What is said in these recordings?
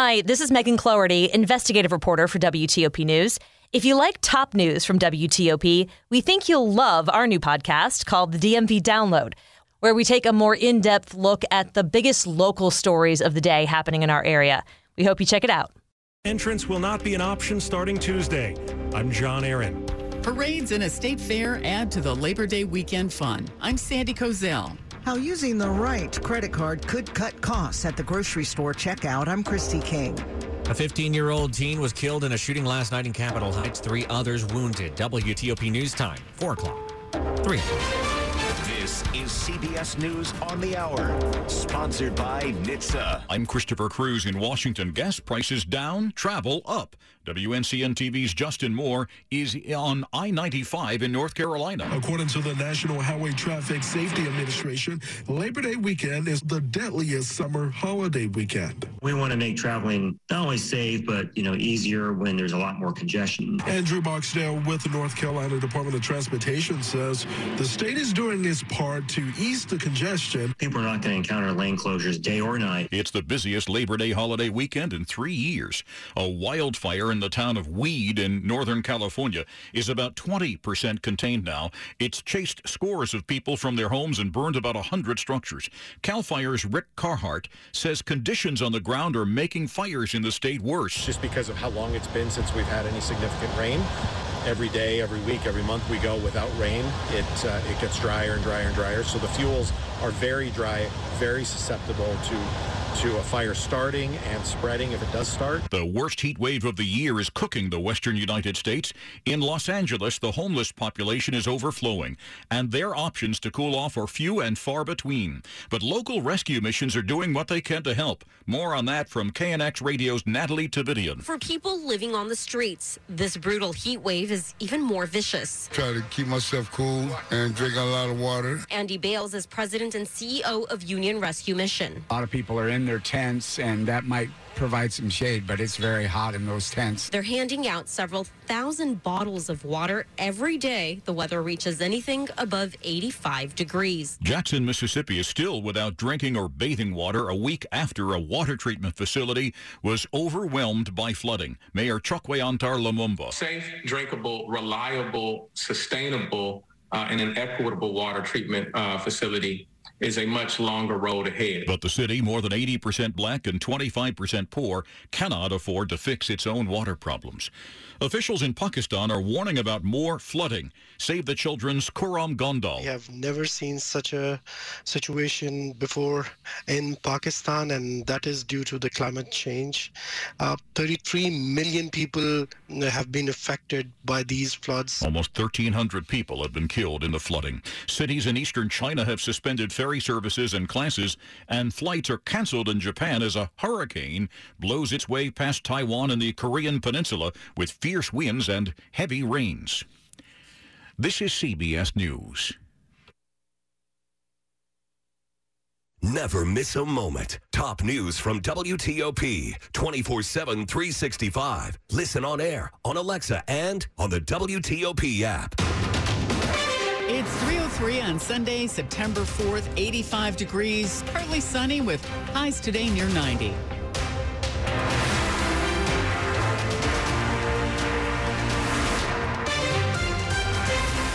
Hi, this is Megan Cloherty, investigative reporter for WTOP News. If you like top news from WTOP, we think you'll love our new podcast called the DMV Download, where we take a more in depth look at the biggest local stories of the day happening in our area. We hope you check it out. Entrance will not be an option starting Tuesday. I'm John Aaron. Parades and a state fair add to the Labor Day weekend fun. I'm Sandy Kozel. How using the right credit card could cut costs at the grocery store checkout. I'm Christy King. A 15 year old teen was killed in a shooting last night in Capitol Heights. Three others wounded. WTOP News Time, 4 o'clock. 3 o'clock. This is CBS News on the Hour, sponsored by NHTSA. I'm Christopher Cruz in Washington. Gas prices down, travel up. WNCN TV's Justin Moore is on I 95 in North Carolina. According to the National Highway Traffic Safety Administration, Labor Day weekend is the deadliest summer holiday weekend. We want to make traveling not only safe, but you know, easier when there's a lot more congestion. Andrew Boxdale with the North Carolina Department of Transportation says the state is doing its part to ease the congestion. People are not going to encounter lane closures day or night. It's the busiest Labor Day holiday weekend in three years. A wildfire in the town of Weed in Northern California is about 20% contained now. It's chased scores of people from their homes and burned about 100 structures. CAL FIRE's Rick Carhart says conditions on the ground are making fires in the state worse. Just because of how long it's been since we've had any significant rain every day, every week, every month we go without rain, it uh, it gets drier and drier and drier. So the fuels are very dry, very susceptible to to a fire starting and spreading if it does start. The worst heat wave of the year is cooking the western United States. In Los Angeles, the homeless population is overflowing, and their options to cool off are few and far between. But local rescue missions are doing what they can to help. More on that from KNX Radio's Natalie Tavidian. For people living on the streets, this brutal heat wave is even more vicious. Try to keep myself cool and drink a lot of water. Andy Bales is president and CEO of Union Rescue Mission. A lot of people are in their tents, and that might provide some shade, but it's very hot in those tents. They're handing out several thousand bottles of water every day. The weather reaches anything above 85 degrees. Jackson, Mississippi is still without drinking or bathing water a week after a water treatment facility was overwhelmed by flooding. Mayor Chokwe Antar Lumumba. Safe, drinkable, reliable, sustainable, uh, and an equitable water treatment uh, facility is a much longer road ahead. But the city, more than 80% black and 25% poor, cannot afford to fix its own water problems. Officials in Pakistan are warning about more flooding. Save the Children's Khurram Gondal. We have never seen such a situation before in Pakistan, and that is due to the climate change. Uh, 33 million people have been affected by these floods. Almost 1,300 people have been killed in the flooding. Cities in eastern China have suspended ferry services and classes, and flights are canceled in Japan as a hurricane blows its way past Taiwan and the Korean Peninsula with fierce winds and heavy rains. This is CBS News. Never miss a moment. Top news from WTOP 24 7, 365. Listen on air, on Alexa, and on the WTOP app. It's 303 on Sunday, September 4th, 85 degrees, partly sunny with highs today near 90.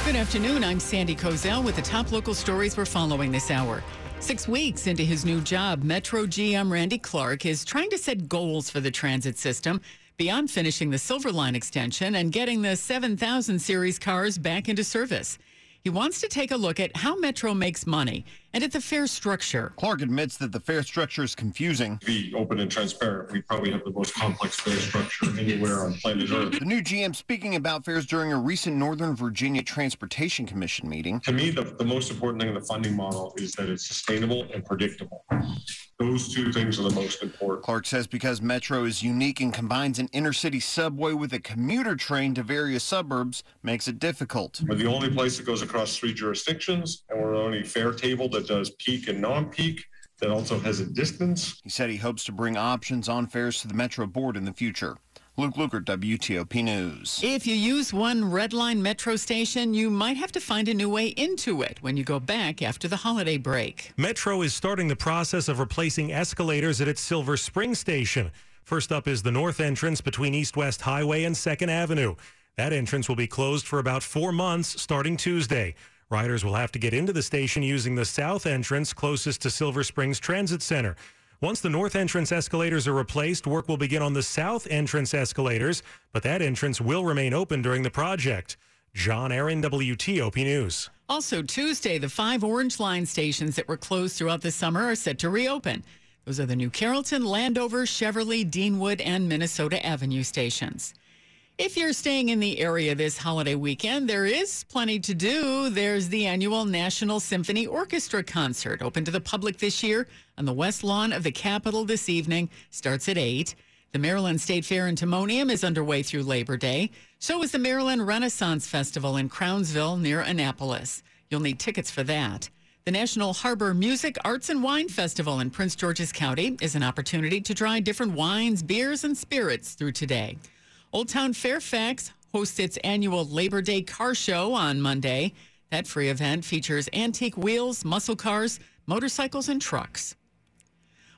Good afternoon. I'm Sandy Kozel with the top local stories we're following this hour. Six weeks into his new job, Metro GM Randy Clark is trying to set goals for the transit system beyond finishing the Silver Line extension and getting the 7000 series cars back into service. He wants to take a look at how Metro makes money and at the fare structure. Clark admits that the fare structure is confusing. To Be open and transparent. We probably have the most complex fare structure anywhere on planet Earth. The new GM speaking about fares during a recent Northern Virginia Transportation Commission meeting. To me, the, the most important thing in the funding model is that it's sustainable and predictable. Those two things are the most important. Clark says because Metro is unique and combines an inner city subway with a commuter train to various suburbs makes it difficult. We're the only place that goes across three jurisdictions, and we're the only fare table that does peak and non-peak that also has a distance. He said he hopes to bring options on fares to the Metro board in the future. Luke Lukert, WTOP News. If you use one Red Line Metro station, you might have to find a new way into it when you go back after the holiday break. Metro is starting the process of replacing escalators at its Silver Spring station. First up is the north entrance between East West Highway and 2nd Avenue. That entrance will be closed for about four months starting Tuesday. Riders will have to get into the station using the south entrance closest to Silver Springs Transit Center. Once the north entrance escalators are replaced, work will begin on the south entrance escalators, but that entrance will remain open during the project. John Aaron, WTOP News. Also, Tuesday, the five Orange Line stations that were closed throughout the summer are set to reopen. Those are the New Carrollton, Landover, Cheverly, Deanwood, and Minnesota Avenue stations. If you're staying in the area this holiday weekend, there is plenty to do. There's the annual National Symphony Orchestra concert, open to the public this year on the west lawn of the Capitol this evening. Starts at 8. The Maryland State Fair in Timonium is underway through Labor Day. So is the Maryland Renaissance Festival in Crownsville near Annapolis. You'll need tickets for that. The National Harbor Music, Arts, and Wine Festival in Prince George's County is an opportunity to try different wines, beers, and spirits through today. Old Town Fairfax hosts its annual Labor Day car show on Monday. That free event features antique wheels, muscle cars, motorcycles, and trucks.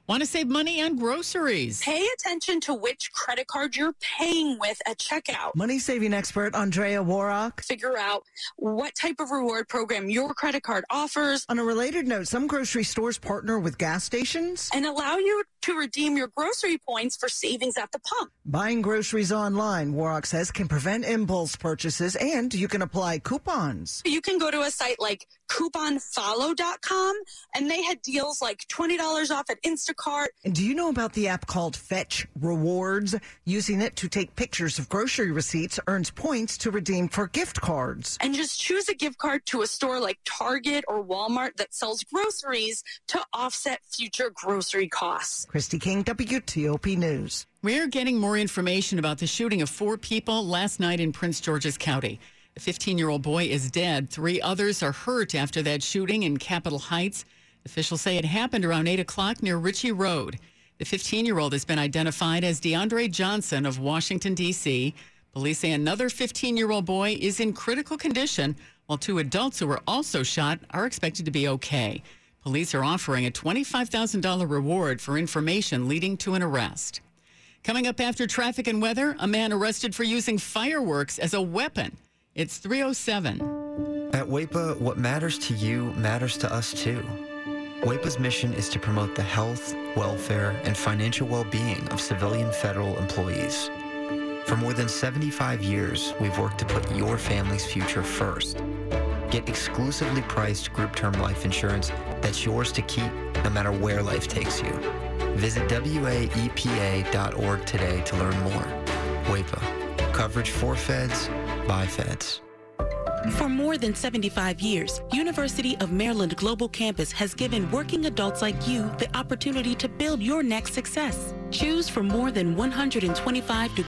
Want to save money on groceries? Pay attention to which credit card you're paying with at checkout. Money saving expert Andrea Woroch. Figure out what type of reward program your credit card offers. On a related note, some grocery stores partner with gas stations and allow you to redeem your grocery points for savings at the pump. Buying groceries online, Woroch says, can prevent impulse purchases and you can apply coupons. You can go to a site like couponfollow.com and they had deals like $20 off at Instacart. And do you know about the app called Fetch Rewards? Using it to take pictures of grocery receipts earns points to redeem for gift cards. And just choose a gift card to a store like Target or Walmart that sells groceries to offset future grocery costs. Christy King, WTOP News. We're getting more information about the shooting of four people last night in Prince George's County. A 15 year old boy is dead. Three others are hurt after that shooting in Capitol Heights. Officials say it happened around 8 o'clock near Ritchie Road. The 15 year old has been identified as DeAndre Johnson of Washington, D.C. Police say another 15 year old boy is in critical condition, while two adults who were also shot are expected to be okay. Police are offering a $25,000 reward for information leading to an arrest. Coming up after traffic and weather, a man arrested for using fireworks as a weapon. It's 307. At WAEPA, what matters to you matters to us too. WAEPA's mission is to promote the health, welfare, and financial well being of civilian federal employees. For more than 75 years, we've worked to put your family's future first. Get exclusively priced group term life insurance that's yours to keep no matter where life takes you. Visit WAEPA.org today to learn more. WAEPA. Coverage for feds, by feds. For more than 75 years, University of Maryland Global Campus has given working adults like you the opportunity to build your next success. Choose from more than 125